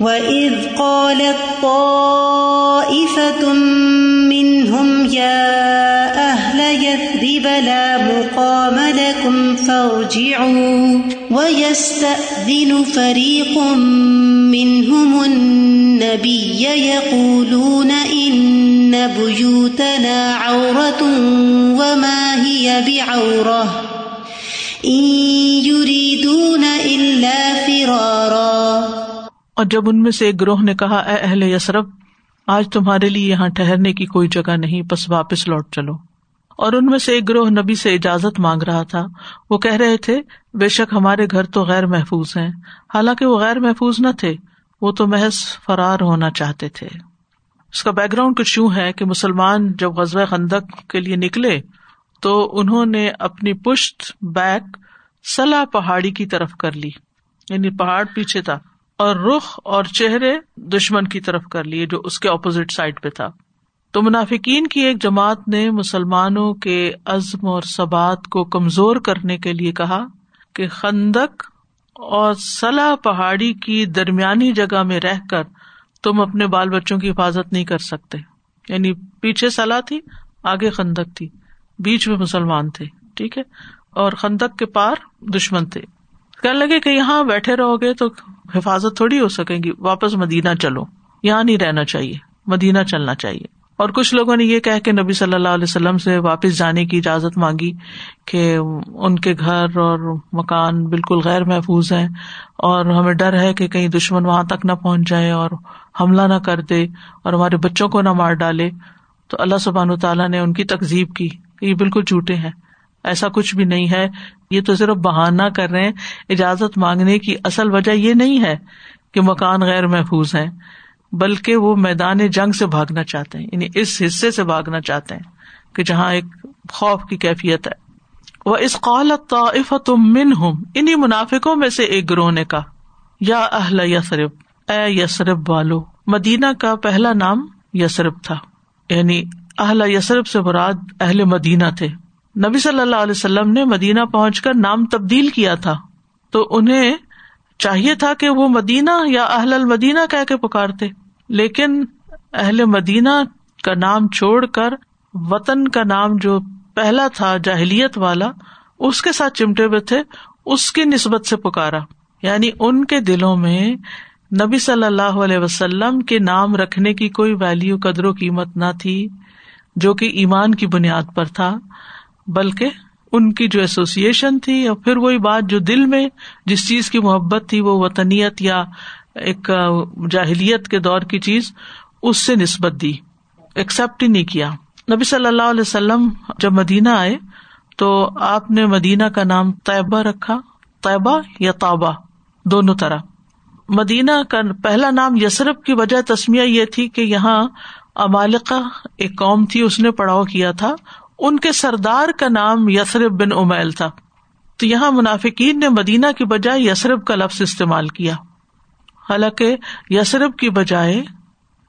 وَإِذْ قَالَتْ طَائِفَةٌ مِّنْهُمْ يَا أَهْلَ يَثْرِبَ لَا مُقَامَ لَكُمْ فَارْجِعُوا وَيَسْتَأْذِنُ فَرِيقٌ مِّنْهُمُ النَّبِيَّ يَقُولُونَ إِنَّ بُيُوتَنَا عَوْرَةٌ وَمَا هِيَ بِعَوْرَةٍ إِن اور جب ان میں سے ایک گروہ نے کہا، اے اہل یسرف آج تمہارے لیے یہاں ٹہرنے کی کوئی جگہ نہیں، بس واپس لوٹ چلو۔ اور ان میں سے ایک گروہ نبی سے اجازت مانگ رہا تھا۔ وہ کہہ رہے تھے، بے شک ہمارے گھر تو غیر محفوظ ہیں۔ حالانکہ وہ غیر محفوظ نہ تھے، وہ تو محض فرار ہونا چاہتے تھے۔ اس کا بیک گراؤنڈ کچھ یوں ہے کہ مسلمان جب غزوہ خندق کے لیے نکلے، تو انہوں نے اپنی پشت بیک سلا پہاڑی کی طرف کر لی۔ یعنی پہاڑ پیچھے تھا۔ اور رخ اور چہرے دشمن کی طرف کر لیے جو اس کے اپوزٹ سائڈ پہ تھا۔ تو منافقین کی ایک جماعت نے مسلمانوں کے عزم اور سبات کو کمزور کرنے کے لیے کہا کہ خندق اور سلا پہاڑی کی درمیانی جگہ میں رہ کر تم اپنے بال بچوں کی حفاظت نہیں کر سکتے۔ یعنی پیچھے سلا تھی، آگے خندق تھی، بیچ میں مسلمان تھے، ٹھیک ہے؟ اور خندق کے پار دشمن تھے۔ کہنے لگے کہ یہاں بیٹھے رہو گے تو حفاظت تھوڑی ہو سکے گی، واپس مدینہ چلو۔ یہاں نہیں رہنا چاہیے، مدینہ چلنا چاہیے۔ اور کچھ لوگوں نے یہ کہ نبی صلی اللہ علیہ وسلم سے واپس جانے کی اجازت مانگی کہ ان کے گھر اور مکان بالکل غیر محفوظ ہیں اور ہمیں ڈر ہے کہ کہیں دشمن وہاں تک نہ پہنچ جائے اور حملہ نہ کر دے اور ہمارے بچوں کو نہ مار ڈالے۔ تو اللہ سبحان تعالیٰ نے ان کی تقزیب کی کہ یہ بالکل جھوٹے ہیں۔ ایسا کچھ بھی نہیں ہے۔ یہ تو صرف بہانا کر رہے اجازت مانگنے کی اصل وجہ یہ نہیں ہے کہ مکان غیر محفوظ ہے بلکہ وہ میدان جنگ سے بھاگنا چاہتے ہیں یعنی اس حصے سے بھاگنا چاہتے ہیں کہ جہاں ایک خوف کی کیفیت ہے۔ وہ اس قالت تم من ہوں انہیں منافقوں میں سے ایک گروہ نے کہا، یا اہل یسرف اے یسرف والو، مدینہ کا پہلا نام یسرف تھا۔ یعنی اہل یسرف سے مراد اہل مدینہ تھے۔ نبی صلی اللہ علیہ وسلم نے مدینہ پہنچ کر نام تبدیل کیا تھا۔ تو انہیں چاہیے تھا کہ وہ مدینہ یا اہل المدینہ کہہ کے پکارتے۔ لیکن اہل مدینہ کا نام چھوڑ کر وطن کا نام جو پہلا تھا جاہلیت والا، اس کے ساتھ چمٹے ہوئے تھے، اس کی نسبت سے پکارا۔ یعنی ان کے دلوں میں نبی صلی اللہ علیہ وسلم کے نام رکھنے کی کوئی ویلو قدر و قیمت نہ تھی، جو کہ ایمان کی بنیاد پر تھا۔ بلکہ ان کی جو ایسوسیشن تھی اور پھر وہی بات جو دل میں جس چیز کی محبت تھی وہ وطنیت یا ایک جاہلیت کے دور کی چیز، اس سے نسبت دی ایکسپٹ ہی نہیں کیا۔ نبی صلی اللہ علیہ وسلم جب مدینہ آئے تو آپ نے مدینہ کا نام طیبہ رکھا، طیبہ یا تابا دونوں طرح۔ مدینہ کا پہلا نام یسرف کی وجہ تسمیہ یہ تھی کہ یہاں امالکا ایک قوم تھی، اس نے پڑاؤ کیا تھا۔ ان کے سردار کا نام یسرف بن امیل تھا۔ تو یہاں منافقین نے مدینہ کی بجائے یسرف کا لفظ استعمال کیا۔ حالانکہ یسرف کی بجائے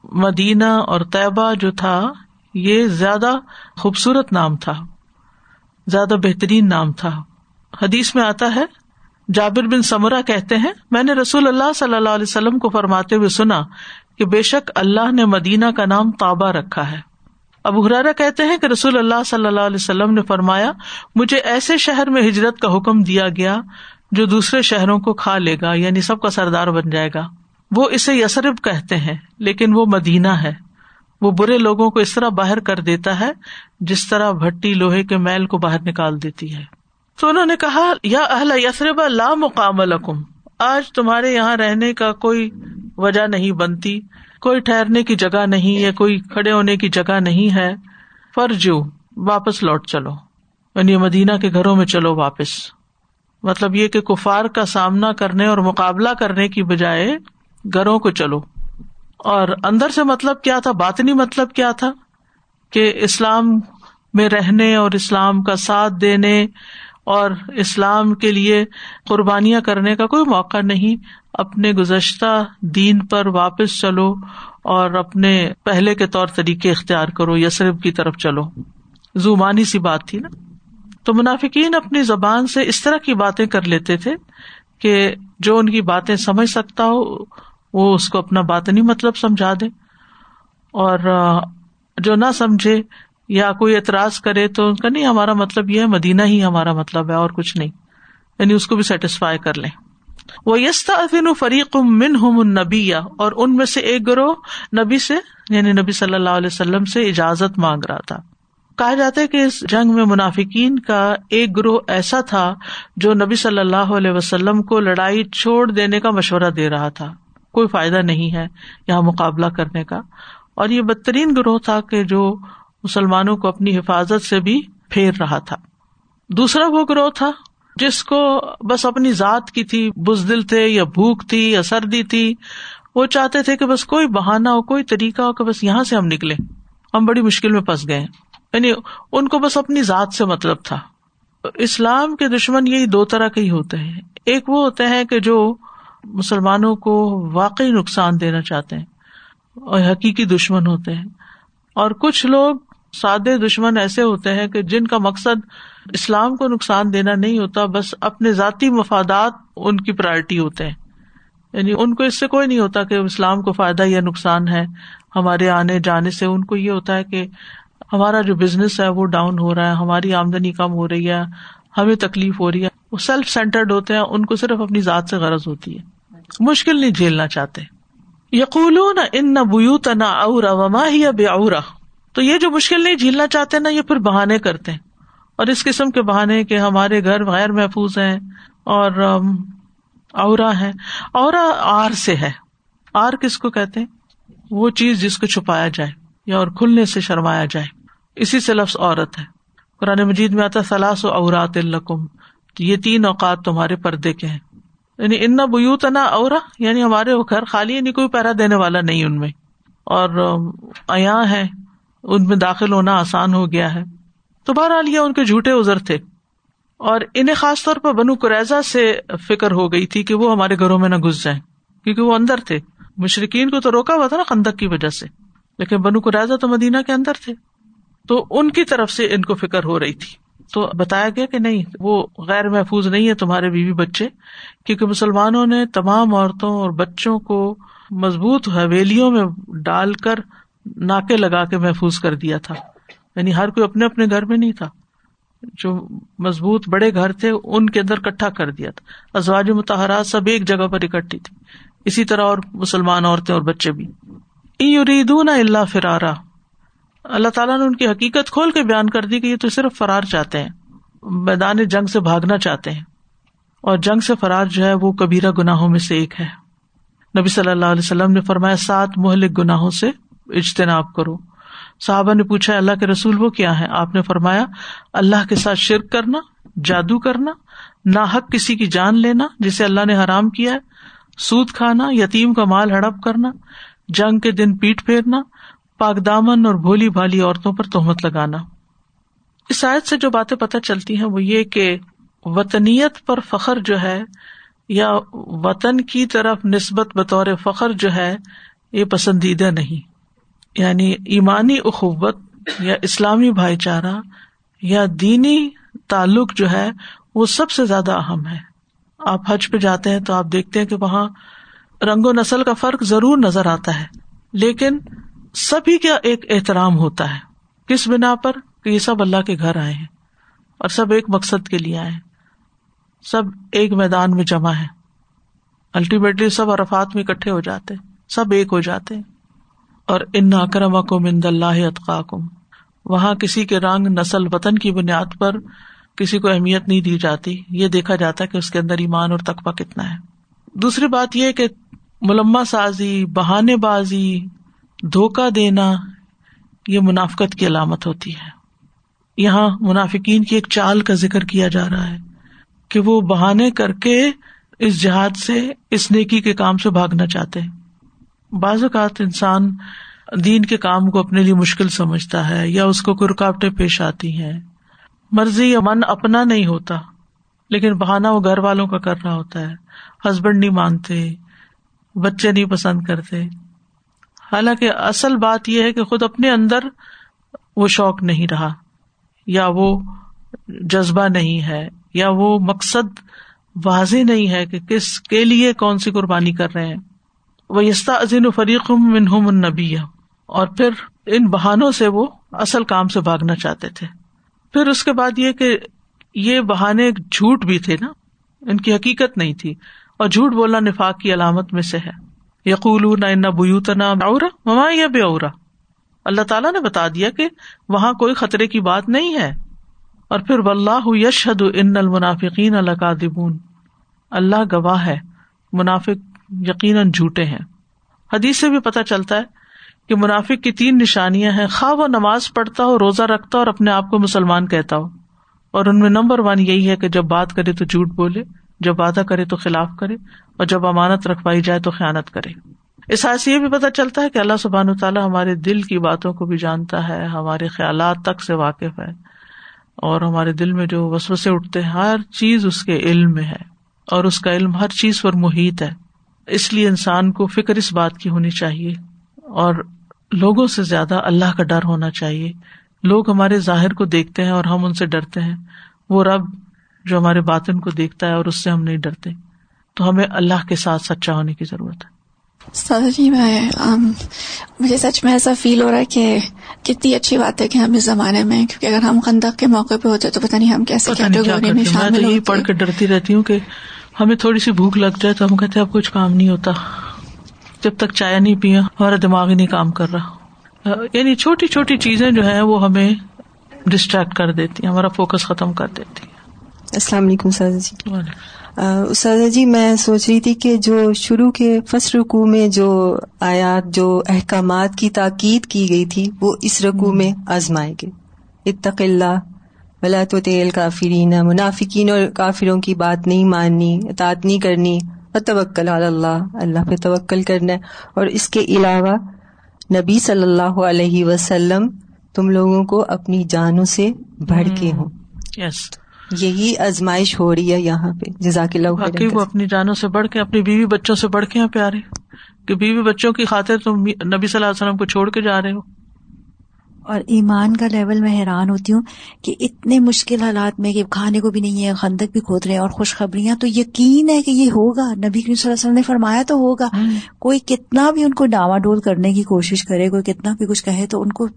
مدینہ اور طیبہ جو تھا، یہ زیادہ خوبصورت نام تھا، زیادہ بہترین نام تھا۔ حدیث میں آتا ہے، جابر بن سمرا کہتے ہیں، میں نے رسول اللہ صلی اللہ علیہ وسلم کو فرماتے ہوئے سنا کہ بے شک اللہ نے مدینہ کا نام تابا رکھا ہے۔ اب حرارا کہتے ہیں کہ رسول اللہ صلی اللہ علیہ وسلم نے فرمایا، مجھے ایسے شہر میں ہجرت کا حکم دیا گیا جو دوسرے شہروں کو کھا لے گا یعنی سب کا سردار بن جائے گا۔ وہ اسے یسرف کہتے ہیں، لیکن وہ مدینہ ہے۔ وہ برے لوگوں کو اس طرح باہر کر دیتا ہے، جس طرح بھٹی لوہے کے میل کو باہر نکال دیتی ہے۔ تو انہوں نے کہا، یا اہل یسرب لا مقام الکم آج تمہارے یہاں رہنے کا کوئی وجہ نہیں بنتی۔ کوئی ٹھہرنے کی جگہ نہیں یا کوئی کھڑے ہونے کی جگہ نہیں ہے، فرجو، واپس لوٹ چلو۔ یعنی مدینہ کے گھروں میں چلو واپس۔ مطلب یہ کہ کفار کا سامنا کرنے اور مقابلہ کرنے کی بجائے گھروں کو چلو۔ اور اندر سے مطلب کیا تھا؟ باطنی مطلب کیا تھا؟ کہ اسلام میں رہنے اور اسلام کا ساتھ دینے اور اسلام کے لیے قربانیاں کرنے کا کوئی موقع نہیں۔ اپنے گزشتہ دین پر واپس چلو اور اپنے پہلے کے طور طریقے اختیار کرو یسرف کی طرف چلو۔ زمانی سی بات تھی نا۔ تو منافقین اپنی زبان سے اس طرح کی باتیں کر لیتے تھے کہ جو ان کی باتیں سمجھ سکتا ہو، وہ اس کو اپنا بات نہیں مطلب سمجھا دے۔ اور جو نہ سمجھے یا کوئی اعتراض کرے تو ان کا نہیں، ہمارا مطلب یہ ہے، مدینہ ہی ہمارا مطلب ہے اور کچھ نہیں۔ یعنی اس کو بھی سیٹسفائی کر لیں۔ وہ یستا فریق من ہم نبی اور ان میں سے ایک گروہ نبی سے یعنی نبی صلی اللہ علیہ وسلم سے اجازت مانگ رہا تھا۔ کہا جاتا ہے کہ اس جنگ میں منافقین کا ایک گروہ ایسا تھا جو نبی صلی اللہ علیہ وسلم کو لڑائی چھوڑ دینے کا مشورہ دے رہا تھا۔ کوئی فائدہ نہیں ہے یہاں مقابلہ کرنے کا۔ اور یہ بدترین گروہ تھا کہ جو مسلمانوں کو اپنی حفاظت سے بھی پھیر رہا تھا۔ دوسرا وہ گروہ تھا جس کو بس اپنی ذات کی تھی، بزدل تھے یا بھوک تھی یا سردی تھی۔ وہ چاہتے تھے کہ بس کوئی بہانا ہو، کوئی طریقہ ہو کہ بس یہاں سے ہم نکلے ہم بڑی مشکل میں پھنس گئے۔ یعنی ان کو بس اپنی ذات سے مطلب تھا۔ اسلام کے دشمن یہی دو طرح کے ہی ہوتے ہیں۔ ایک وہ ہوتے ہیں کہ جو مسلمانوں کو واقعی نقصان دینا چاہتے ہیں اور حقیقی دشمن ہوتے ہیں۔ اور کچھ لوگ سادے دشمن ایسے ہوتے ہیں کہ جن کا مقصد اسلام کو نقصان دینا نہیں ہوتا، بس اپنے ذاتی مفادات ان کی پرائرٹی ہوتے ہیں۔ یعنی ان کو اس سے کوئی نہیں ہوتا کہ اسلام کو فائدہ یا نقصان ہے۔ ہمارے آنے جانے سے ان کو یہ ہوتا ہے کہ ہمارا جو بزنس ہے وہ ڈاؤن ہو رہا ہے، ہماری آمدنی کم ہو رہی ہے، ہمیں تکلیف ہو رہی ہے۔ وہ سیلف سینٹرڈ ہوتے ہیں، ان کو صرف اپنی ذات سے غرض ہوتی ہے۔ مشکل نہیں جھیلنا چاہتے۔ یقول ان نہ بوت نہ اورا وما بے اورا تو یہ جو مشکل نہیں جھیلنا چاہتے نا، یہ پھر بہانے کرتے ہیں۔ اور اس قسم کے بہانے کہ ہمارے گھر غیر محفوظ ہیں اور اورا ہے اور آر سے ہے۔ آر کس کو کہتے وہ چیز جس کو چھپایا جائے یا اور کھلنے سے شرمایا جائے۔ اسی سے لفظ عورت ہے۔ قرآن مجید میں آتا سلاس و اورات القم یہ تین اوقات تمہارے پردے کے ہیں۔ یعنی ان بوت نا اورا یعنی ہمارے گھر خالی یعنی کوئی پیرا دینے والا نہیں ان میں۔ اور ایا ہے ان میں داخل ہونا آسان ہو گیا ہے۔ تو بہرحال یہ ان کے جھوٹے ازر تھے۔ اور انہیں خاص طور پر بنو قریضا سے فکر ہو گئی تھی کہ وہ ہمارے گھروں میں نہ گھس جائیں، کیونکہ وہ اندر تھے۔ مشرقین کو تو روکا ہوا تھا نا خندق کی وجہ سے، لیکن بنو قریضا تو مدینہ کے اندر تھے۔ تو ان کی طرف سے ان کو فکر ہو رہی تھی۔ تو بتایا گیا کہ نہیں، وہ غیر محفوظ نہیں ہے تمہارے بیوی بچے، کیونکہ مسلمانوں نے تمام عورتوں اور بچوں کو مضبوط حویلیوں میں ڈال کر ناکے لگا کے محفوظ کر دیا تھا۔ یعنی ہر کوئی اپنے اپنے گھر میں نہیں تھا۔ جو مضبوط بڑے گھر تھے، ان کے اندر کٹھا کر دیا تھا۔ ازواج متحرات سب ایک جگہ پر اکٹھی تھی۔ اسی طرح اور مسلمان عورتیں اور بچے بھی۔ یریدون اللہ فرارا۔ اللہ تعالیٰ نے ان کی حقیقت کھول کے بیان کر دی کہ یہ تو صرف فرار چاہتے ہیں۔ میدان جنگ سے بھاگنا چاہتے ہیں۔ اور جنگ سے فرار جو ہے، وہ کبیرہ گناہوں میں سے ایک ہے۔ نبی صلی اللہ علیہ وسلم نے فرمایا، سات مہلک گناہوں سے اجتناب کرو۔ صحابہ نے پوچھا، اللہ کے رسول وہ کیا ہے آپ نے فرمایا، اللہ کے ساتھ شرک کرنا، جادو کرنا، نہ کسی کی جان لینا، جسے اللہ نے حرام کیا ہے، سود کھانا، یتیم کا مال ہڑپ کرنا، جنگ کے دن پیٹ پھیرنا، پاک دامن اور بھولی بھالی عورتوں پر تہمت لگانا۔ اس آیت سے جو باتیں پتہ چلتی ہیں، وہ یہ کہ وطنیت پر فخر جو ہے، یا وطن کی طرف نسبت بطور فخر جو ہے، یہ پسندیدہ نہیں۔ یعنی ایمانی اخوت یا اسلامی بھائی چارہ یا دینی تعلق جو ہے وہ سب سے زیادہ اہم ہے۔ آپ حج پہ جاتے ہیں تو آپ دیکھتے ہیں کہ وہاں رنگ و نسل کا فرق ضرور نظر آتا ہے، لیکن سبھی کا ایک احترام ہوتا ہے۔ کس بنا پر؟ کہ یہ سب اللہ کے گھر آئے ہیں اور سب ایک مقصد کے لیے آئے سب ایک میدان میں جمع ہے الٹیمیٹلی سب عرفات میں اکٹھے ہو جاتے سب ایک ہو جاتے ہیں۔ اور ان اکرم کو مند اللہ اطقاکم وہاں کسی کے رنگ، نسل، وطن کی بنیاد پر کسی کو اہمیت نہیں دی جاتی۔ یہ دیکھا جاتا ہے کہ اس کے اندر ایمان اور تقبہ کتنا ہے۔ دوسری بات یہ کہ ملما سازی، بہانے بازی دھوکا دینا، یہ منافقت کی علامت ہوتی ہے۔ یہاں منافقین کی ایک چال کا ذکر کیا جا رہا ہے کہ وہ بہانے کر کے اس جہاد سے، اس نیکی کے کام سے بھاگنا چاہتے ہیں۔ بعض اوقات انسان دین کے کام کو اپنے لیے مشکل سمجھتا ہے یا اس کو کوئی رکاوٹیں پیش آتی ہیں۔ مرضی یا من اپنا نہیں ہوتا، لیکن بہانا وہ گھر والوں کا کر رہا ہوتا ہے۔ ہسبینڈ نہیں مانتے، بچے نہیں پسند کرتے۔ حالانکہ اصل بات یہ ہے کہ خود اپنے اندر وہ شوق نہیں رہا، یا وہ جذبہ نہیں ہے، یا وہ مقصد واضح نہیں ہے کہ کس کے لیے کون سی قربانی کر رہے ہیں۔ وہ یستا عظیم فریق منہم النبی اور پھر ان بہانوں سے وہ اصل کام سے بھاگنا چاہتے تھے۔ پھر اس کے بعد یہ کہ یہ بہانے جھوٹ بھی تھے نا۔ ان کی حقیقت نہیں تھی۔ اور جھوٹ بولنا نفاق کی علامت میں سے ہے۔ یقول نہ بوت نہ اورا مما یا بے اورا اللہ تعالیٰ نے بتا دیا کہ وہاں کوئی خطرے کی بات نہیں ہے۔ اور پھر ولہ یشد ان المنافقین اللہ کا دبون اللہ گواہ ہے۔ منافق یقیناً جھوٹے ہیں۔ حدیث سے بھی پتہ چلتا ہے کہ منافق کی تین نشانیاں ہیں، خواہ وہ نماز پڑھتا ہو، روزہ رکھتا ہو اور اپنے آپ کو مسلمان کہتا ہو۔ اور ان میں نمبر ون یہی ہے کہ جب بات کرے تو جھوٹ بولے، جب وعدہ کرے تو خلاف کرے، اور جب امانت رکھوائی جائے تو خیالت کرے۔ اس سے یہ بھی پتا چلتا ہے کہ اللہ سبحان تعالیٰ ہمارے دل کی باتوں کو بھی جانتا ہے، ہمارے خیالات تک سے واقف ہے، اور ہمارے دل میں جو وسوسے اٹھتے ہیں، ہر چیز اس کے علم میں ہے، اور اس کا علم ہر چیز پر محیط ہے۔ اس لیے انسان کو فکر اس بات کی ہونی چاہیے اور لوگوں سے زیادہ اللہ کا ڈر ہونا چاہیے۔ لوگ ہمارے ظاہر کو دیکھتے ہیں اور ہم ان سے ڈرتے ہیں۔ وہ رب جو ہمارے باطن کو دیکھتا ہے اور اس سے ہم نہیں ڈرتے۔ تو ہمیں اللہ کے ساتھ سچا ہونے کی ضرورت ہے۔ جی میں مجھے سچ میں ایسا فیل ہو رہا ہے کہ کتنی اچھی بات ہے کہ ہم اس زمانے میں کیونکہ اگر ہم خندق کے موقع پہ ہوتے تو پتہ نہیں ہم کیسے میں یہی پڑھ کے ڈرتی رہتی ہوں کہ ہمیں تھوڑی سی بھوک لگ جائے تو ہم کہتے اب کچھ کام نہیں ہوتا۔ جب تک چائے نہیں پیا ہمارا دماغ ہی نہیں کام کر رہا۔ یعنی چھوٹی چھوٹی چیزیں جو ہے وہ ہمیں ڈسٹریکٹ کر دیتی ہمارا فوکس ختم کر دیتی السلام علیکم سر جی۔ اساتذہ جی میں سوچ رہی تھی کہ جو شروع کے فرسٹ رقو میں جو آیات جو احکامات کی تاکید کی گئی تھی وہ اس رقو میں آزمائے گئے۔ اتق اللہ بلا تو تیل کافرین منافقین اور کافروں کی بات نہیں ماننی اطاعت نہیں کرنی اور توکل اللہ اللہ پہ توکل کرنا اور اس کے علاوہ نبی صلی اللہ علیہ وسلم تم لوگوں کو اپنی جانوں سے بڑھ کے ہوں۔ یس یہی ازمائش ہو رہی ہے یہاں پہ۔ جزاک اللہ وہ اپنی جانوں سے بڑھ کے اپنی بیوی بچوں سے بڑھ کے پیارے کہ بیوی بچوں کی خاطر تم نبی صلی اللہ علیہ وسلم کو چھوڑ کے جا رہے ہو۔ اور ایمان کا لیول میں حیران ہوتی ہوں کہ اتنے مشکل حالات میں کہ کھانے کو بھی نہیں ہے خندق بھی کھود رہے ہیں اور خوشخبریاں تو یقین ہے کہ یہ ہوگا۔ نبی کریم صلی اللہ علیہ وسلم نے فرمایا تو ہوگا۔ کوئی کتنا بھی ان کو ڈاوا ڈول کرنے کی کوشش کرے کوئی کتنا بھی کچھ کہے تو ان کو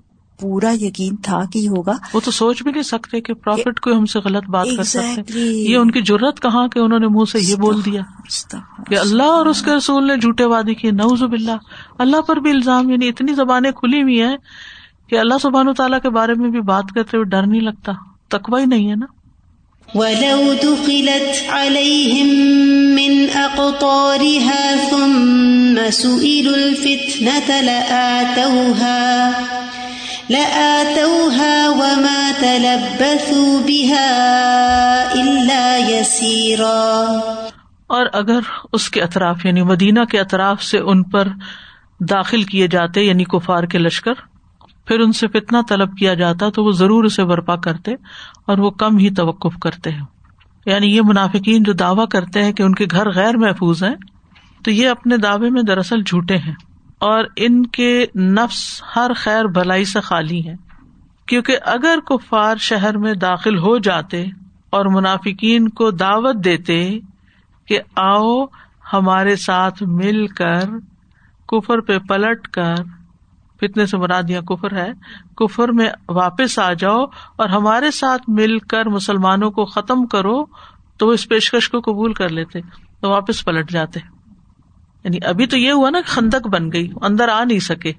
پورا یقین تھا کہ ہوگا۔ وہ تو سوچ بھی نہیں سکتے کہ پروفٹ کو ہم سے غلط بات کر سکتے۔ یہ ان کی ضرورت کہاں کہ انہوں نے منہ سے یہ بول دیا۔ کہ اللہ اور اس کے رسول نے جھوٹے وادی کیے۔ نوز اللہ اللہ پر بھی الزام یعنی اتنی زبانیں کھلی ہوئی ہیں کہ اللہ سبحان و تعالیٰ کے بارے میں بھی بات کرتے ہوئے ڈر نہیں لگتا؟ تکوا ہی نہیں ہے نا؟ وَلَوْ دُخِلَتْ عَلَيْهِمْ مِنْ أَقْطَارِهَا ثُمَّ سُئِلُوا الْفِتْنَةَ لَآتَوْهَا وما تلبثوا بها يسيرا اور اگر اس کے اطراف یعنی مدینہ کے اطراف سے ان پر داخل کیے جاتے یعنی کفار کے لشکر پھر ان سے فتنا طلب کیا جاتا تو وہ ضرور اسے برپا کرتے اور وہ کم ہی توقف کرتے ہیں۔ یعنی یہ منافقین جو دعوی کرتے ہیں کہ ان کے گھر غیر محفوظ ہیں، تو یہ اپنے دعوے میں دراصل جھوٹے ہیں۔ اور ان کے نفس ہر خیر بھلائی سے خالی ہے کیونکہ اگر کفار شہر میں داخل ہو جاتے اور منافقین کو دعوت دیتے کہ آؤ ہمارے ساتھ مل کر کفر پہ پلٹ کر فتنے سے مراد یا کفر ہے؟ کفر میں واپس آ جاؤ اور ہمارے ساتھ مل کر مسلمانوں کو ختم کرو، تو وہ اس پیشکش کو قبول کر لیتے، تو واپس پلٹ جاتے۔ یعنی ابھی تو یہ ہوا نا خندق بن گئی، اندر آ نہیں سکے۔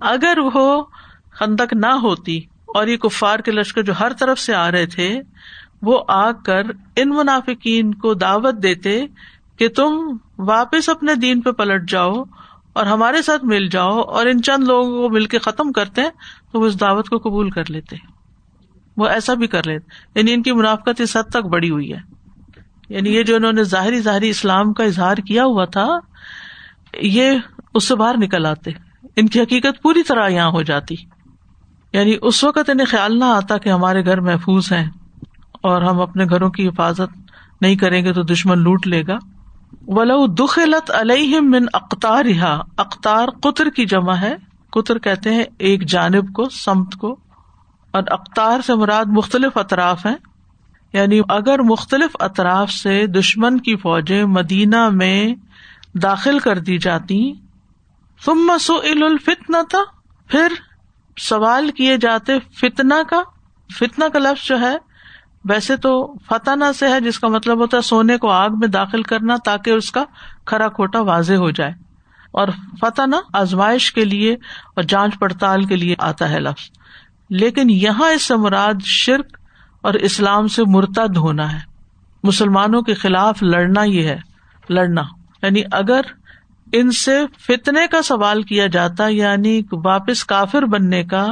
اگر وہ خندق نہ ہوتی اور یہ کفار کے لشکر جو ہر طرف سے آ رہے تھے، وہ آ کر ان منافقین کو دعوت دیتے کہ تم واپس اپنے دین پہ پلٹ جاؤ اور ہمارے ساتھ مل جاؤ اور ان چند لوگوں کو مل کے ختم کرتے ہیں، تو وہ اس دعوت کو قبول کر لیتے وہ ایسا بھی کر لیتے یعنی ان کی منافقت اس حد تک بڑی ہوئی ہے۔ یعنی یہ جو انہوں نے ظاہری ظاہری اسلام کا اظہار کیا ہوا تھا، یہ اس سے باہر نکل آتے۔ ان کی حقیقت پوری طرح یہاں ہو جاتی۔ یعنی اس وقت انہیں خیال نہ آتا کہ ہمارے گھر محفوظ ہیں اور ہم اپنے گھروں کی حفاظت نہیں کریں گے تو دشمن لوٹ لے گا۔ ولو دخلت علیہ من اختار اختار قطر کی جمع ہے۔ قطر کہتے ہیں ایک جانب کو، سمت کو۔ اور اختار سے مراد مختلف اطراف ہیں۔ یعنی اگر مختلف اطراف سے دشمن کی فوجیں مدینہ میں داخل کر دی جاتی، ثم سئل الفتنہ تھا پھر سوال کیے جاتے فتنا کا۔ فتنا کا لفظ جو ہے ویسے تو فتح سے ہے جس کا مطلب ہوتا ہے سونے کو آگ میں داخل کرنا تاکہ اس کا کھرا کھوٹا واضح ہو جائے۔ اور فتح آزمائش کے لیے اور جانچ پڑتال کے لیے آتا ہے لفظ۔ لیکن یہاں اس سے مراد شرک اور اسلام سے مرتد ہونا ہے۔ مسلمانوں کے خلاف لڑنا یہ ہے، لڑنا۔ یعنی اگر ان سے فتنے کا سوال کیا جاتا یعنی واپس کافر بننے کا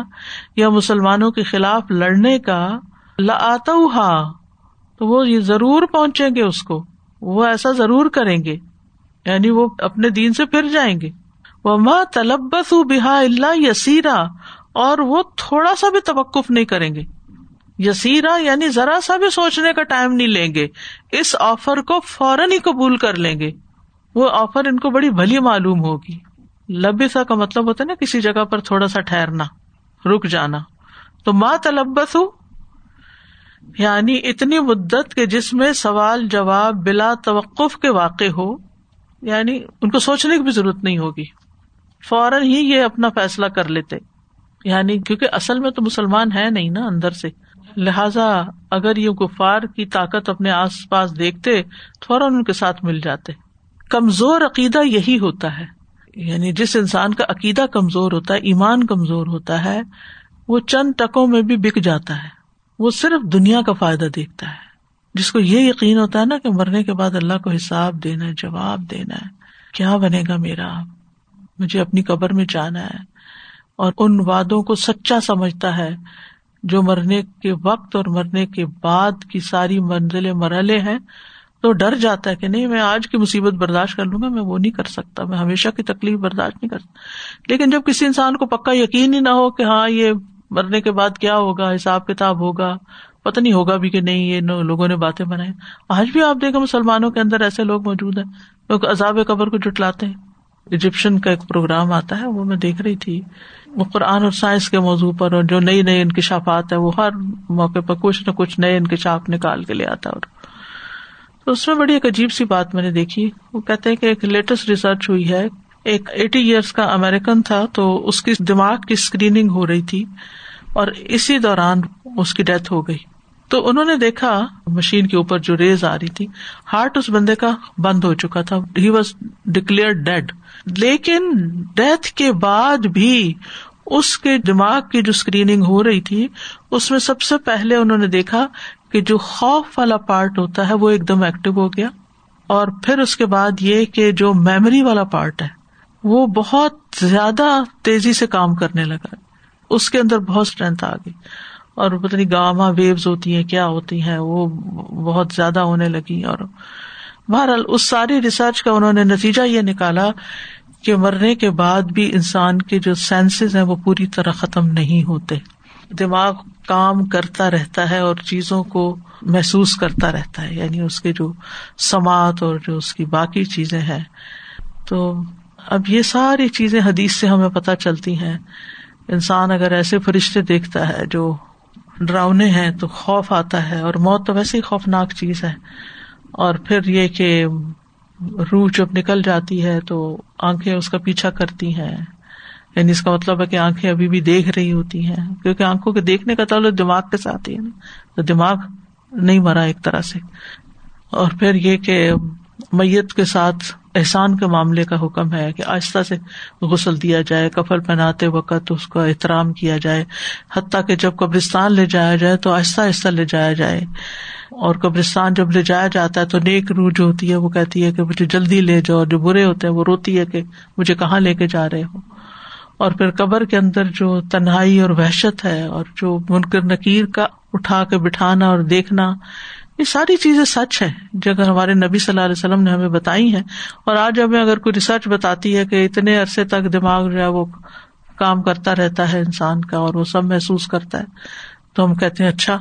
یا مسلمانوں کے خلاف لڑنے کا لاتا تو وہ یہ ضرور پہنچیں گے اس کو، وہ ایسا ضرور کریں گے یعنی وہ اپنے دین سے پھر جائیں گے۔ وہ ماں تلبس بحا اللہ یسیرا اور وہ تھوڑا سا بھی توقف نہیں کریں گے۔ یسیرا یعنی ذرا سا بھی سوچنے کا ٹائم نہیں لیں گے۔ اس آفر کو فوراً ہی قبول کر لیں گے۔ وہ آفر ان کو بڑی بھلی معلوم ہوگی۔ لبسا کا مطلب ہوتا ہے نا، کسی جگہ پر تھوڑا سا ٹھہرنا، رک جانا۔ تو ماں تلبس یعنی اتنی مدت کے جس میں سوال جواب بلا توقف کے واقع ہو یعنی ان کو سوچنے کی بھی ضرورت نہیں ہوگی۔ فوراً ہی یہ اپنا فیصلہ کر لیتے۔ یعنی کیونکہ اصل میں تو مسلمان ہے نہیں نا اندر سے۔ لہذا اگر یہ گفار کی طاقت اپنے آس پاس دیکھتے، فوراً ان کے ساتھ مل جاتے۔ کمزور عقیدہ یہی ہوتا ہے۔ یعنی جس انسان کا عقیدہ کمزور ہوتا ہے، ایمان کمزور ہوتا ہے، وہ چند ٹکوں میں بھی بک جاتا ہے۔ وہ صرف دنیا کا فائدہ دیکھتا ہے۔ جس کو یہ یقین ہوتا ہے نا کہ مرنے کے بعد اللہ کو حساب دینا ہے، جواب دینا ہے۔ کیا بنے گا میرا؟ مجھے اپنی قبر میں جانا ہے۔ اور ان وادوں کو سچا سمجھتا ہے جو مرنے کے وقت اور مرنے کے بعد کی ساری منزل مرحلے ہیں۔ تو ڈر جاتا ہے کہ نہیں، میں آج کی مصیبت برداشت کر لوں گا، میں وہ نہیں کر سکتا۔ میں ہمیشہ کی تکلیف برداشت نہیں کر سکتا۔ لیکن جب کسی انسان کو پکا یقین ہی نہ ہو کہ ہاں یہ مرنے کے بعد کیا ہوگا؟ حساب کتاب ہوگا؟ پتہ نہیں ہوگا بھی کہ نہیں، یہ لوگوں نے باتیں بنائی۔ آج بھی آپ دیکھیں مسلمانوں کے اندر ایسے لوگ موجود ہیں۔ لوگ عذاب قبر کو جٹلاتے ہیں۔ ایجپشن کا ایک پروگرام آتا ہے، وہ میں دیکھ رہی تھی۔ وہ قرآن اور سائنس کے موضوع پر اور جو نئی نئی انکشافات ہے وہ ہر موقع پر کچھ نہ کچھ نئے انکشاف نکال کے لے آتا ہے اور تو اس میں بڑی ایک عجیب سی بات میں نے دیکھی۔ وہ کہتے ہیں کہ ایک لیٹسٹ ریسرچ ہوئی ہے۔ ایک ایٹی ایئرس کا امیرکن تھا، تو اس کی دماغ کی اسکریننگ ہو رہی تھی۔ اور اسی دوران اس کی ڈیتھ ہو گئی۔ تو انہوں نے دیکھا مشین کے اوپر جو ریز آ رہی تھی، ہارٹ اس بندے کا بند ہو چکا تھا۔ ہی واز ڈکلیئر ڈیڈ لیکن ڈیتھ کے بعد بھی اس کے دماغ کی جو اسکریننگ ہو رہی تھی، اس میں سب سے پہلے انہوں نے دیکھا کہ جو خوف والا پارٹ ہوتا ہے، وہ ایک دم ایکٹیو ہو گیا۔ اور پھر اس کے بعد یہ کہ جو میموری والا پارٹ ہے، وہ بہت زیادہ تیزی سے کام کرنے لگا۔ اس کے اندر بہت اسٹرینتھ آ گئی۔ اور پتہ نہیں گاما ویوز ہوتی ہیں، کیا ہوتی ہیں، وہ بہت زیادہ ہونے لگی۔ اور بہرحال اس ساری ریسرچ کا انہوں نے نتیجہ یہ نکالا کہ مرنے کے بعد بھی انسان کے جو سینسز ہیں وہ پوری طرح ختم نہیں ہوتے۔ دماغ کام کرتا رہتا ہے اور چیزوں کو محسوس کرتا رہتا ہے۔ یعنی اس کے جو سماعت اور جو اس کی باقی چیزیں ہیں۔ تو اب یہ ساری چیزیں حدیث سے ہمیں پتہ چلتی ہیں انسان اگر ایسے فرشتے دیکھتا ہے جو ڈراؤنے ہیں تو خوف آتا ہے اور موت تو ویسے ہی خوفناک چیز ہے۔ اور پھر یہ کہ روح جب نکل جاتی ہے تو آنکھیں اس کا پیچھا کرتی ہیں۔ یعنی اس کا مطلب ہے کہ آنکھیں ابھی بھی دیکھ رہی ہوتی ہیں۔ کیونکہ آنکھوں کے دیکھنے کا تعلق دماغ کے ساتھ ہی ہے نا۔ تو دماغ نہیں مرا ایک طرح سے۔ اور پھر یہ کہ میت کے ساتھ احسان کے معاملے کا حکم ہے کہ آہستہ سے غسل دیا جائے کفل پہناتے وقت اس کا احترام کیا جائے، حتیٰ کہ جب قبرستان لے جایا جائے تو آہستہ آہستہ لے جایا جائے۔ اور قبرستان جب لے جایا جاتا ہے تو نیک روح جو ہوتی ہے وہ کہتی ہے کہ مجھے جلدی لے جاؤ اور جو برے ہوتے ہیں وہ روتی ہے کہ مجھے کہاں لے کے جا رہے ہو۔ اور پھر قبر کے اندر جو تنہائی اور وحشت ہے اور جو منکر نکیر کا اٹھا کے بٹھانا اور دیکھنا یہ ساری چیزیں سچ ہے جو اگر ہمارے نبی صلی اللہ علیہ وسلم نے ہمیں بتائی ہیں۔ اور آج ہمیں اگر کوئی ریسرچ بتاتی ہے کہ اتنے عرصے تک دماغ جو ہے وہ کام کرتا رہتا ہے انسان کا اور وہ سب محسوس کرتا ہے، تو ہم کہتے ہیں اچھا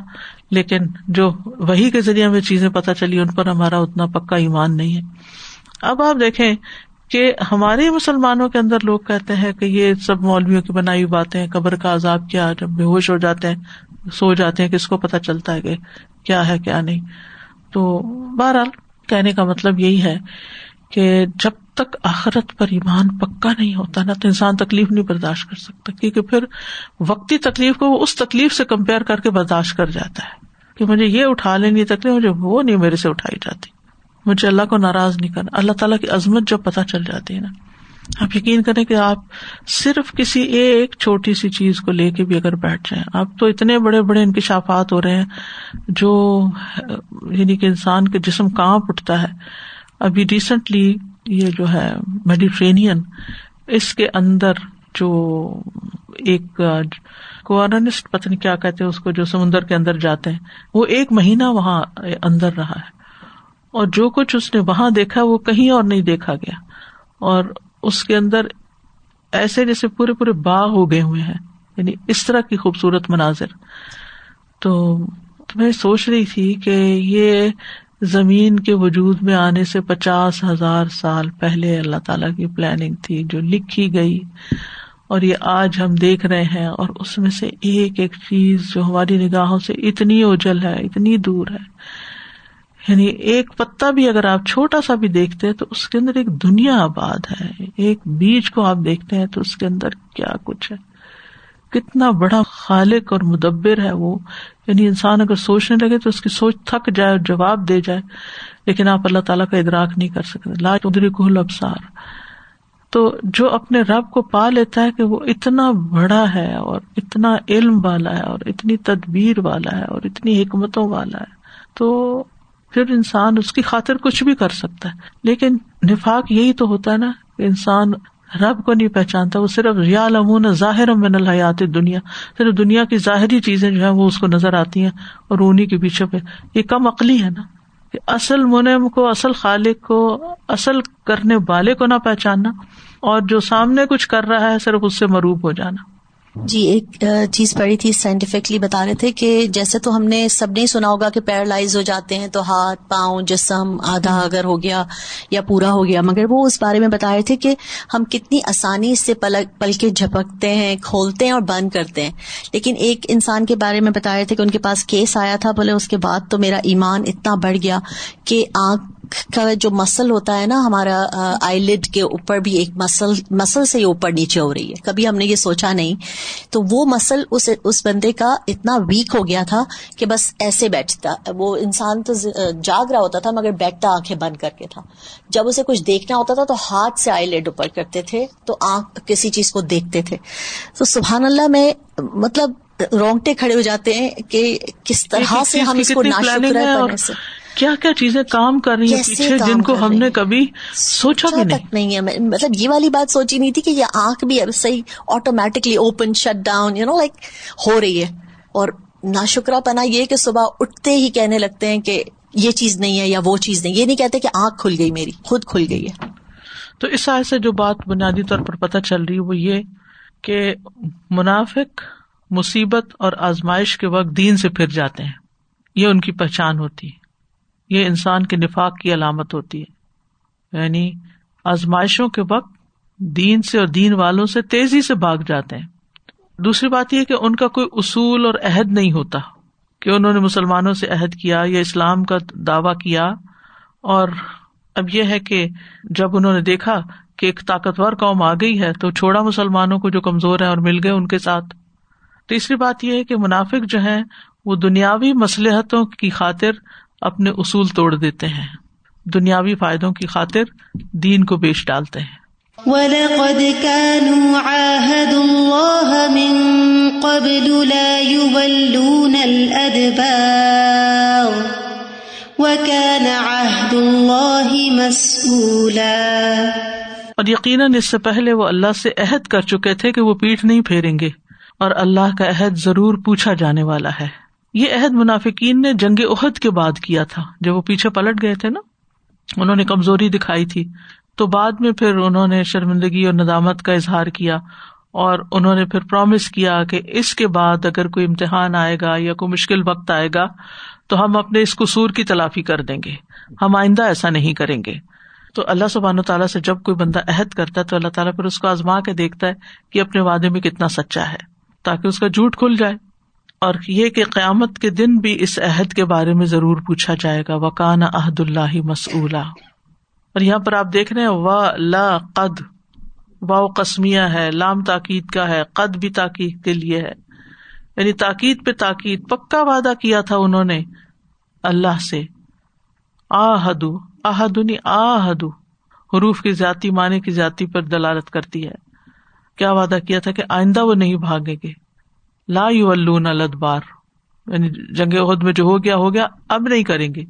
لیکن جو وہی کے ذریعے ہمیں چیزیں پتہ چلی ان پر ہمارا اتنا پکا ایمان نہیں ہے۔ اب آپ دیکھیں کہ ہمارے مسلمانوں کے اندر لوگ کہتے ہیں کہ یہ سب مولویوں کی بنائی باتیں، قبر کا عذاب کیا، جب بے ہوش ہو جاتے ہیں۔ سو جاتے ہیں کس کو پتہ چلتا ہے کہ کیا ہے، کیا نہیں۔ تو بہرحال کہنے کا مطلب یہی ہے کہ جب تک آخرت پر ایمان پکا نہیں ہوتا نا، تو انسان تکلیف نہیں برداشت کر سکتا، کیونکہ پھر وقتی تکلیف کو وہ اس تکلیف سے کمپیئر کر کے برداشت کر جاتا ہے کہ مجھے یہ اٹھا لینی تکلیف، مجھے وہ نہیں میرے سے اٹھائی جاتی۔ مجھے اللہ کو ناراض نہیں کرنا، اللہ تعالیٰ کی عظمت جب پتہ چل جاتی ہے نا۔ آپ یقین کریں کہ آپ صرف کسی ایک چھوٹی سی چیز کو لے کے بھی اگر بیٹھ جائیں اب تو اتنے بڑے بڑے انکشافات ہو رہے ہیں جو یعنی کہ انسان کے جسم کانپ اٹھتا ہے۔ ابھی ریسنٹلی یہ جو ہے میڈیٹرینین، اس کے اندر جو ایک کوارنسٹ پتہ کیا کہتے ہیں اس کو، جو سمندر کے اندر جاتے ہیں، وہ ایک مہینہ وہاں اندر رہا ہے۔ اور جو کچھ اس نے وہاں دیکھا، وہ کہیں اور نہیں دیکھا گیا۔ اور اس کے اندر ایسے جیسے پورے پورے باغ ہو گئے ہوئے ہیں یعنی اس طرح کی خوبصورت مناظر۔ تو میں سوچ رہی تھی کہ یہ زمین کے وجود میں آنے سے پچاس ہزار سال پہلے اللہ تعالی کی پلاننگ تھی، جو لکھی گئی۔ اور یہ آج ہم دیکھ رہے ہیں، اور اس میں سے ایک ایک چیز جو ہماری نگاہوں سے اتنی اوجل ہے، اتنی دور ہے۔ یعنی ایک پتا بھی اگر آپ چھوٹا سا بھی دیکھتے ہیں تو اس کے اندر ایک دنیا آباد ہے۔ ایک بیج کو آپ دیکھتے ہیں تو اس کے اندر کیا کچھ ہے۔ کتنا بڑا خالق اور مدبر ہے وہ۔ یعنی انسان اگر سوچنے لگے تو اس کی سوچ تھک جائے اور جواب دے جائے۔ لیکن آپ اللہ تعالیٰ کا ادراک نہیں کر سکتے۔ لا ادری کو ابسار تو جو اپنے رب کو پا لیتا ہے کہ وہ اتنا بڑا ہے اور اتنا علم والا ہے اور اتنی تدبیر والا ہے اور اتنی حکمتوں والا ہے۔ تو پھر انسان اس کی خاطر کچھ بھی کر سکتا ہے۔ لیکن نفاق یہی تو ہوتا ہے نا کہ انسان رب کو نہیں پہچانتا، وہ صرف ریال امون ظاہر من الحیات دنیا صرف دنیا کی ظاہری چیزیں جو ہے وہ اس کو نظر آتی ہیں اور انہیں کے پیچھے پہ۔ یہ کم عقلی ہے نا کہ اصل منم کو، اصل خالق کو، اصل کرنے والے کو نہ پہچاننا اور جو سامنے کچھ کر رہا ہے صرف اس سے مروب ہو جانا۔ جی ایک چیز پڑھی تھی سائنٹیفکلی بتا رہے تھے کہ جیسے تو ہم نے سب نے سنا ہوگا کہ پیرالائز ہو جاتے ہیں تو ہاتھ، پاؤں، جسم، آدھا اگر ہو گیا یا پورا ہو گیا، مگر وہ اس بارے میں بتا رہے تھے کہ ہم کتنی آسانی سے پل کے جھپکتے ہیں، کھولتے ہیں اور بند کرتے ہیں۔ لیکن ایک انسان کے بارے میں بتا رہے تھے کہ ان کے پاس کیس آیا تھا، بولے اس کے بعد تو میرا ایمان اتنا بڑھ گیا کہ آنکھ کا جو مسل ہوتا ہے نا ہمارا آئی لڈ کے اوپر بھی ایک مسل مسل سے اوپر نیچے ہو رہی ہے۔ کبھی ہم نے یہ سوچا نہیں۔ تو وہ مسل اس اس بندے کا اتنا ویک ہو گیا تھا کہ بس ایسے بیٹھتا۔ وہ انسان تو جاگ رہا ہوتا تھا مگر بیٹھتا آنکھیں بند کر کے تھا۔ جب اسے کچھ دیکھنا ہوتا تھا تو ہاتھ سے آئی لڈ اوپر کرتے تھے تو آنکھ کسی چیز کو دیکھتے تھے۔ تو سبحان اللہ میں مطلب رونگٹے کھڑے ہو جاتے ہیں کہ کس طرح سے ہم اس کو سے۔ کیا کیا چیزیں کام کر رہی ہیں پیچھے جن کو ہم نے کبھی سوچا بھی نہیں۔ نہیں ہے۔ مطلب یہ والی بات سوچی نہیں تھی کہ یہ آنکھ بھی صحیح automatically open shut down you know like ہو رہی ہے۔ اور نا شکرا پنا یہ کہ صبح اٹھتے ہی کہنے لگتے ہیں کہ یہ چیز نہیں ہے یا وہ چیز نہیں۔ یہ نہیں کہتے کہ آنکھ کھل گئی میری خود کھل گئی ہے۔ تو اس سائز سے جو بات بنیادی طور پر پتہ چل رہی ہے وہ یہ کہ منافق مصیبت اور آزمائش کے وقت دین سے پھر جاتے ہیں۔ یہ ان کی پہچان ہوتی ہے۔ یہ انسان کے نفاق کی علامت ہوتی ہے۔ یعنی آزمائشوں کے وقت دین سے اور دین والوں سے تیزی سے بھاگ جاتے ہیں۔ دوسری بات یہ کہ ان کا کوئی اصول اور عہد نہیں ہوتا کہ انہوں نے مسلمانوں سے عہد کیا یا اسلام کا دعوی کیا۔ اور اب یہ ہے کہ جب انہوں نے دیکھا کہ ایک طاقتور قوم آ گئی ہے تو چھوڑا مسلمانوں کو جو کمزور ہے اور مل گئے ان کے ساتھ۔ تیسری بات یہ ہے کہ منافق جو ہے وہ دنیاوی مسلحتوں کی خاطر اپنے اصول توڑ دیتے ہیں۔ دنیاوی فائدوں کی خاطر دین کو بیچ ڈالتے ہیں۔ وَلَقَدْ كَانُوا عَاهَدُوا اللَّهَ مِن قَبْلُ لَا يُوَلُّونَ الْأَدْبَارِ وَكَانَ عَهْدُ اللَّهِ مَسْئُولًا اور یقیناً اس سے پہلے وہ اللہ سے عہد کر چکے تھے کہ وہ پیٹ نہیں پھیریں گے اور اللہ کا عہد ضرور پوچھا جانے والا ہے۔ یہ عہد منافقین نے جنگ عہد کے بعد کیا تھا۔ جب وہ پیچھے پلٹ گئے تھے نا، انہوں نے کمزوری دکھائی تھی۔ تو بعد میں پھر انہوں نے شرمندگی اور ندامت کا اظہار کیا اور انہوں نے پھر پرومس کیا کہ اس کے بعد اگر کوئی امتحان آئے گا یا کوئی مشکل وقت آئے گا، تو ہم اپنے اس قصور کی تلافی کر دیں گے۔ ہم آئندہ ایسا نہیں کریں گے۔ تو اللہ سبحان و تعالیٰ سے جب کوئی بندہ عہد کرتا ہے تو اللہ تعالیٰ پھر اس کو آزما کے دیکھتا ہے کہ اپنے وعدے میں کتنا سچا ہے، تاکہ اس کا جھوٹ کھل جائے۔ اور یہ کہ قیامت کے دن بھی اس عہد کے بارے میں ضرور پوچھا جائے گا، وکان عہد اللہ مسعلا اور یہاں پر آپ دیکھ رہے ہیں وا لا قد واؤ قسمیہ ہے، لام تاکید کا ہے، قد بھی تاکید کے لیے ہے۔ یعنی تاکید پہ تاکید، پکا وعدہ کیا تھا انہوں نے اللہ سے۔ آہدو آہدنی آہدو۔ حروف کی ذاتی معنی کی ذاتی پر دلالت کرتی ہے۔ کیا وعدہ کیا تھا کہ آئندہ وہ نہیں بھاگیں گے؟ لا یو الدبار یعنی جنگ عہد میں جو ہو گیا ہو گیا، اب نہیں کریں گے۔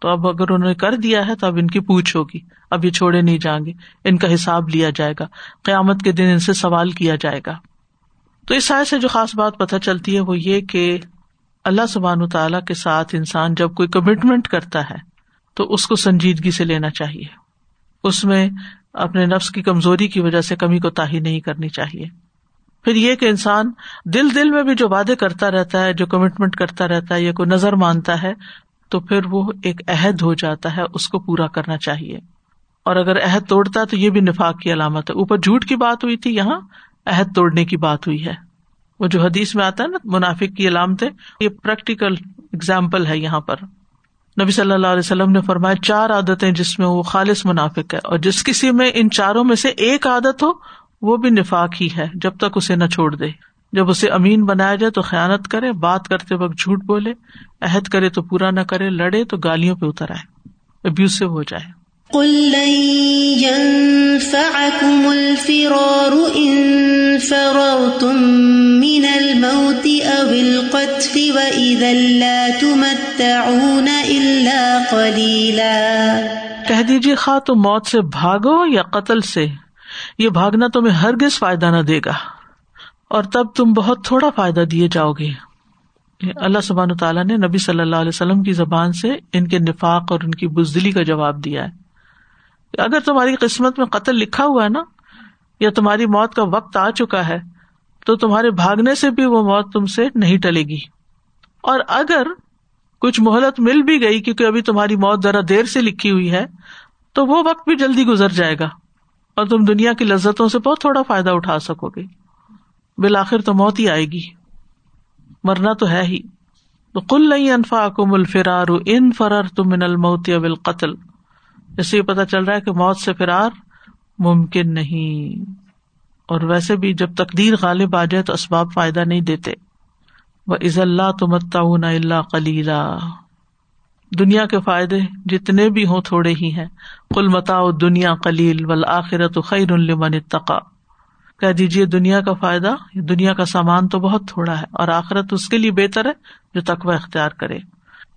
تو اب اگر انہوں نے کر دیا ہے، تو اب ان کی پوچھ ہوگی۔ اب یہ چھوڑے نہیں جائیں گے۔ ان کا حساب لیا جائے گا۔ قیامت کے دن ان سے سوال کیا جائے گا۔ تو اس سائے سے جو خاص بات پتہ چلتی ہے، وہ یہ کہ اللہ سبحان تعالیٰ کے ساتھ انسان جب کوئی کمٹمنٹ کرتا ہے، تو اس کو سنجیدگی سے لینا چاہیے۔ اس میں اپنے نفس کی کمزوری کی وجہ سے کمی کو تاہی نہیں کرنی چاہیے۔ پھر یہ کہ انسان دل دل میں بھی جو وعدے کرتا رہتا ہے، جو کمٹمنٹ کرتا رہتا ہے یا کوئی نظر مانتا ہے، تو پھر وہ ایک عہد ہو جاتا ہے، اس کو پورا کرنا چاہیے۔ اور اگر عہد توڑتا ہے تو یہ بھی نفاق کی علامت ہے۔ اوپر جھوٹ کی بات ہوئی تھی، یہاں عہد توڑنے کی بات ہوئی ہے۔ وہ جو حدیث میں آتا ہے نا، منافق کی علامت یہ پریکٹیکل اگزامپل ہے یہاں پر۔ نبی صلی اللہ علیہ وسلم نے فرمایا، چار عادتیں جس میں وہ خالص منافق ہے، اور جس کسی میں، ان چاروں میں سے ایک عادت ہو وہ بھی نفاق ہی ہے جب تک اسے نہ چھوڑ دے۔ جب اسے امین بنایا جائے تو خیالت کرے بات کرتے وقت جھوٹ بولے عہد کرے تو پورا نہ کرے لڑے تو گالیوں پہ اتر آئے۔ ابیوسو ہو جائے۔ کہہ دیجیے خواہ تم موت سے بھاگو یا قتل سے۔ یہ بھاگنا تمہیں ہرگز فائدہ نہ دے گا۔ اور تب تم بہت تھوڑا فائدہ دیے جاؤ گے۔ اللہ سبحان تعالیٰ نے نبی صلی اللہ علیہ وسلم کی زبان سے ان کے نفاق اور ان کی بزدلی کا جواب دیا ہے۔ اگر تمہاری قسمت میں قتل لکھا ہوا ہے نا، یا تمہاری موت کا وقت آ چکا ہے، تو تمہارے بھاگنے سے بھی وہ موت تم سے نہیں ٹلے گی۔ اور اگر کچھ مہلت مل بھی گئی کیونکہ ابھی تمہاری موت ذرا دیر سے لکھی ہوئی ہے، تو وہ وقت بھی جلدی گزر جائے گا۔ اور تم دنیا کی لذتوں سے بہت تھوڑا فائدہ اٹھا سکو گے۔ بالآخر تو موت ہی آئے گی۔ مرنا تو ہے ہی۔ تو کل نہیں انفا کم الفرار ان فرار تم من الموت ابل قتل اس سے پتا چل رہا ہے کہ موت سے فرار ممکن نہیں۔ اور ویسے بھی جب تقدیر غالب آ جائے تو اسباب فائدہ نہیں دیتے۔ وہ عز اللہ تمتا اللہ کلیلہ دنیا کے فائدے جتنے بھی ہوں تھوڑے ہی ہیں۔ کل متا دنیا کلیل و آخرت خیر المن تقا کہہ دیجیے دنیا کا فائدہ، دنیا کا سامان تو بہت تھوڑا ہے اور آخرت اس کے لیے بہتر ہے جو تقوی اختیار کرے۔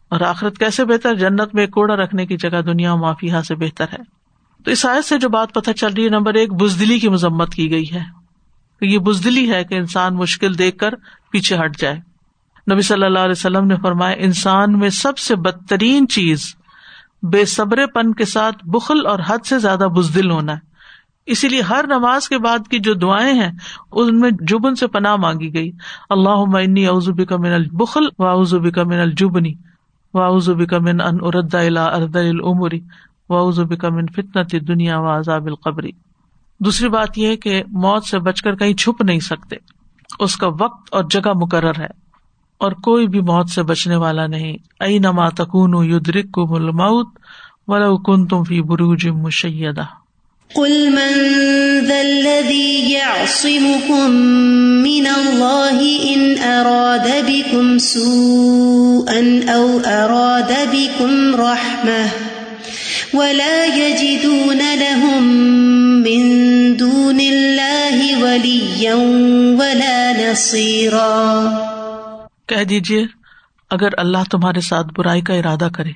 اور آخرت کیسے بہتر؟ جنت میں کوڑا رکھنے کی جگہ دنیا مافیا سے بہتر ہے۔ تو اس آیت سے جو بات پتہ چل رہی ہے، نمبر ایک، بزدلی کی مذمت کی گئی ہے۔ یہ بزدلی ہے کہ انسان مشکل دیکھ کر پیچھے ہٹ جائے۔ نبی صلی اللہ علیہ وسلم نے فرمایا، انسان میں سب سے بدترین چیز بے صبر پن کے ساتھ بخل اور حد سے زیادہ بزدل ہونا ہے۔ اسی لیے ہر نماز کے بعد کی جو دعائیں ہیں، ان میں جبن سے پناہ مانگی گئی۔ اللہ معنی اوزبی کا من البخل و کا من الجبنی و اوزبی کا من ان اردا ارد العمری و کا من فتنت دنیا و عذاب القبری دوسری بات یہ کہ موت سے بچ کر کہیں چھپ نہیں سکتے۔ اس کا وقت اور جگہ مقرر ہے۔ اور کوئی بھی موت سے بچنے والا نہیں۔ ائی نما تکون یدرک کو مل موت ولو کن تم فی بروج مشیدہ۔ قل من ذا الذي يعصمكم من الله إن أراد بكم سوءا أو أراد بكم رحمة ولا يجدون لهم من دون الله وليا ولا نصيرا کہہ دیجیے اگر اللہ تمہارے ساتھ برائی کا ارادہ کرے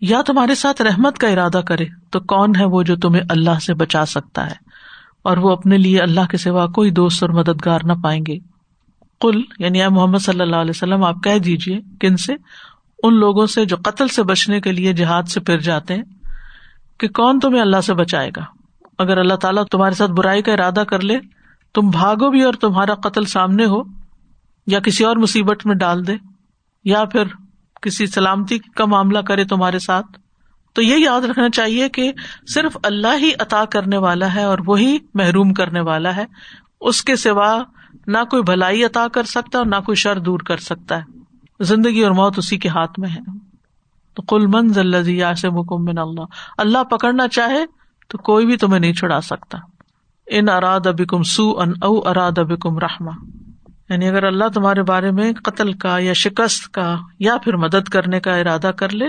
یا تمہارے ساتھ رحمت کا ارادہ کرے، تو کون ہے وہ جو تمہیں اللہ سے بچا سکتا ہے؟ اور وہ اپنے لیے اللہ کے سوا کوئی دوست اور مددگار نہ پائیں گے۔ کل یعنی محمد صلی اللہ علیہ وسلم، آپ کہہ دیجیے کن سے؟ ان لوگوں سے جو قتل سے بچنے کے لیے جہاد سے پھر جاتے ہیں، کہ کون تمہیں اللہ سے بچائے گا؟ اگر اللہ تعالیٰ تمہارے ساتھ برائی کا ارادہ کر لے، تم بھاگو بھی اور تمہارا قتل سامنے ہو یا کسی اور مصیبت میں ڈال دے یا پھر کسی سلامتی کا معاملہ کرے تمہارے ساتھ، تو یہ یاد رکھنا چاہیے کہ صرف اللہ ہی عطا کرنے والا ہے اور وہی محروم کرنے والا ہے۔ اس کے سوا نہ کوئی بھلائی عطا کر سکتا اور نہ کوئی شر دور کر سکتا ہے۔ زندگی اور موت اسی کے ہاتھ میں ہے۔ تو کل من ذلزی حکم من اللہ۔ اللہ پکڑنا چاہے تو کوئی بھی تمہیں نہیں چھڑا سکتا۔ ان اراد ابکم سو ان او اراد ابکم رحما یعنی اگر اللہ تمہارے بارے میں قتل کا یا شکست کا یا پھر مدد کرنے کا ارادہ کر لے،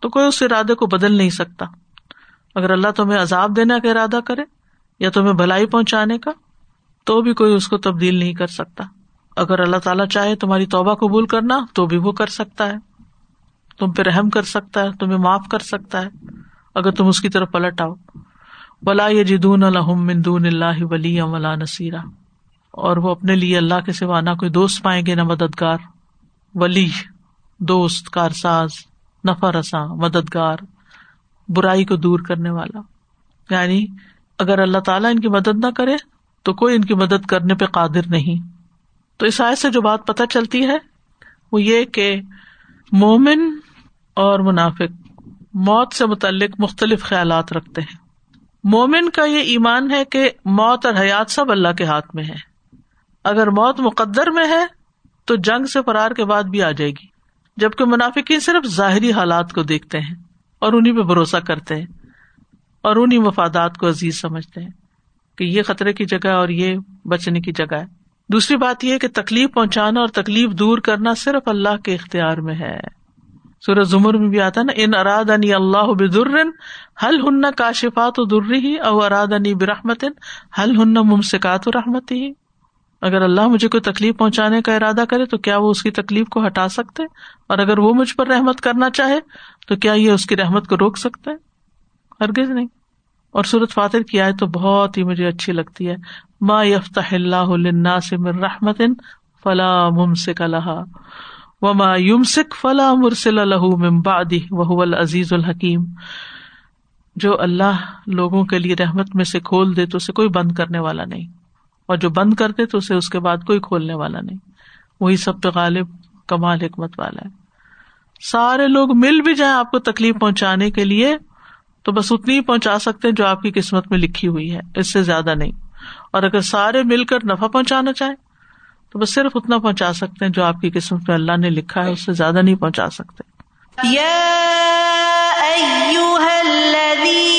تو کوئی اس ارادے کو بدل نہیں سکتا۔ اگر اللہ تمہیں عذاب دینے کا ارادہ کرے یا تمہیں بھلائی پہنچانے کا، تو بھی کوئی اس کو تبدیل نہیں کر سکتا۔ اگر اللہ تعالیٰ چاہے تمہاری توبہ قبول کرنا، تو بھی وہ کر سکتا ہے۔ تم پہ رحم کر سکتا ہے، تمہیں معاف کر سکتا ہے۔ اگر تم اس کی طرف پلٹ آؤ۔ ولا یہ جدون الحم مندون اللہ ولی ولا نصیرہ اور وہ اپنے لیے اللہ کے سوا نہ کوئی دوست پائیں گے، نہ مددگار۔ ولی، دوست کار ساز نفا رساں مددگار، برائی کو دور کرنے والا۔ یعنی اگر اللہ تعالیٰ ان کی مدد نہ کرے، تو کوئی ان کی مدد کرنے پہ قادر نہیں۔ تو اس آئے سے جو بات پتہ چلتی ہے، وہ یہ کہ مومن اور منافق موت سے متعلق مختلف خیالات رکھتے ہیں۔ مومن کا یہ ایمان ہے کہ موت اور حیات سب اللہ کے ہاتھ میں ہے اگر موت مقدر میں ہے تو جنگ سے فرار کے بعد بھی آ جائے گی۔ جبکہ منافقین صرف ظاہری حالات کو دیکھتے ہیں اور انہیں پہ بھروسہ کرتے ہیں اور انہیں مفادات کو عزیز سمجھتے ہیں کہ یہ خطرے کی جگہ اور یہ بچنے کی جگہ ہے۔ دوسری بات یہ کہ تکلیف پہنچانا اور تکلیف دور کرنا صرف اللہ کے اختیار میں ہے۔ سورج زمر میں بھی آتا نا، ان اراد انی اللہ بدر حل ہن کا شفات و در ہی او اراد انی برحمت حل ہن ممسکات و رحمت ہی اگر اللہ مجھے کوئی تکلیف پہنچانے کا ارادہ کرے تو کیا وہ اس کی تکلیف کو ہٹا سکتے؟ اور اگر وہ مجھ پر رحمت کرنا چاہے تو کیا یہ اس کی رحمت کو روک سکتے؟ ہرگز نہیں۔ اور سورت فاتر کی آئے تو بہت ہی مجھے اچھی لگتی ہے۔ ما یفت اللہ سے من رحمت فلا ممسک لہا۔ وما یمسک فلا مرسل الح ممبادی وہ العزیز الحکیم۔ جو اللہ لوگوں کے لیے رحمت میں سے کھول دے تو اسے کوئی بند کرنے والا نہیں۔ اور جو بند کر دے تو اسے اس کے بعد کوئی کھولنے والا نہیں۔ وہی سب پہ غالب کمال حکمت والا ہے۔ سارے لوگ مل بھی جائیں آپ کو تکلیف پہنچانے کے لیے، تو بس اتنی ہی پہنچا سکتے ہیں جو آپ کی قسمت میں لکھی ہوئی ہے۔ اس سے زیادہ نہیں۔ اور اگر سارے مل کر نفع پہنچانا چاہیں، تو بس صرف اتنا پہنچا سکتے ہیں جو آپ کی قسمت میں اللہ نے لکھا ہے، اس سے زیادہ نہیں پہنچا سکتے۔ وكان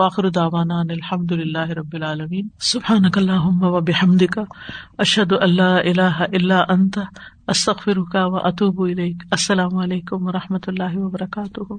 واخر دعوانا ان الحمد لله رب العالمین. سبحانك اللهم وبحمدك اشهد ان لا اله الا انت. استغفرك واتوب اليك الیک. السلام علیکم و رحمۃ اللہ وبرکاتہ.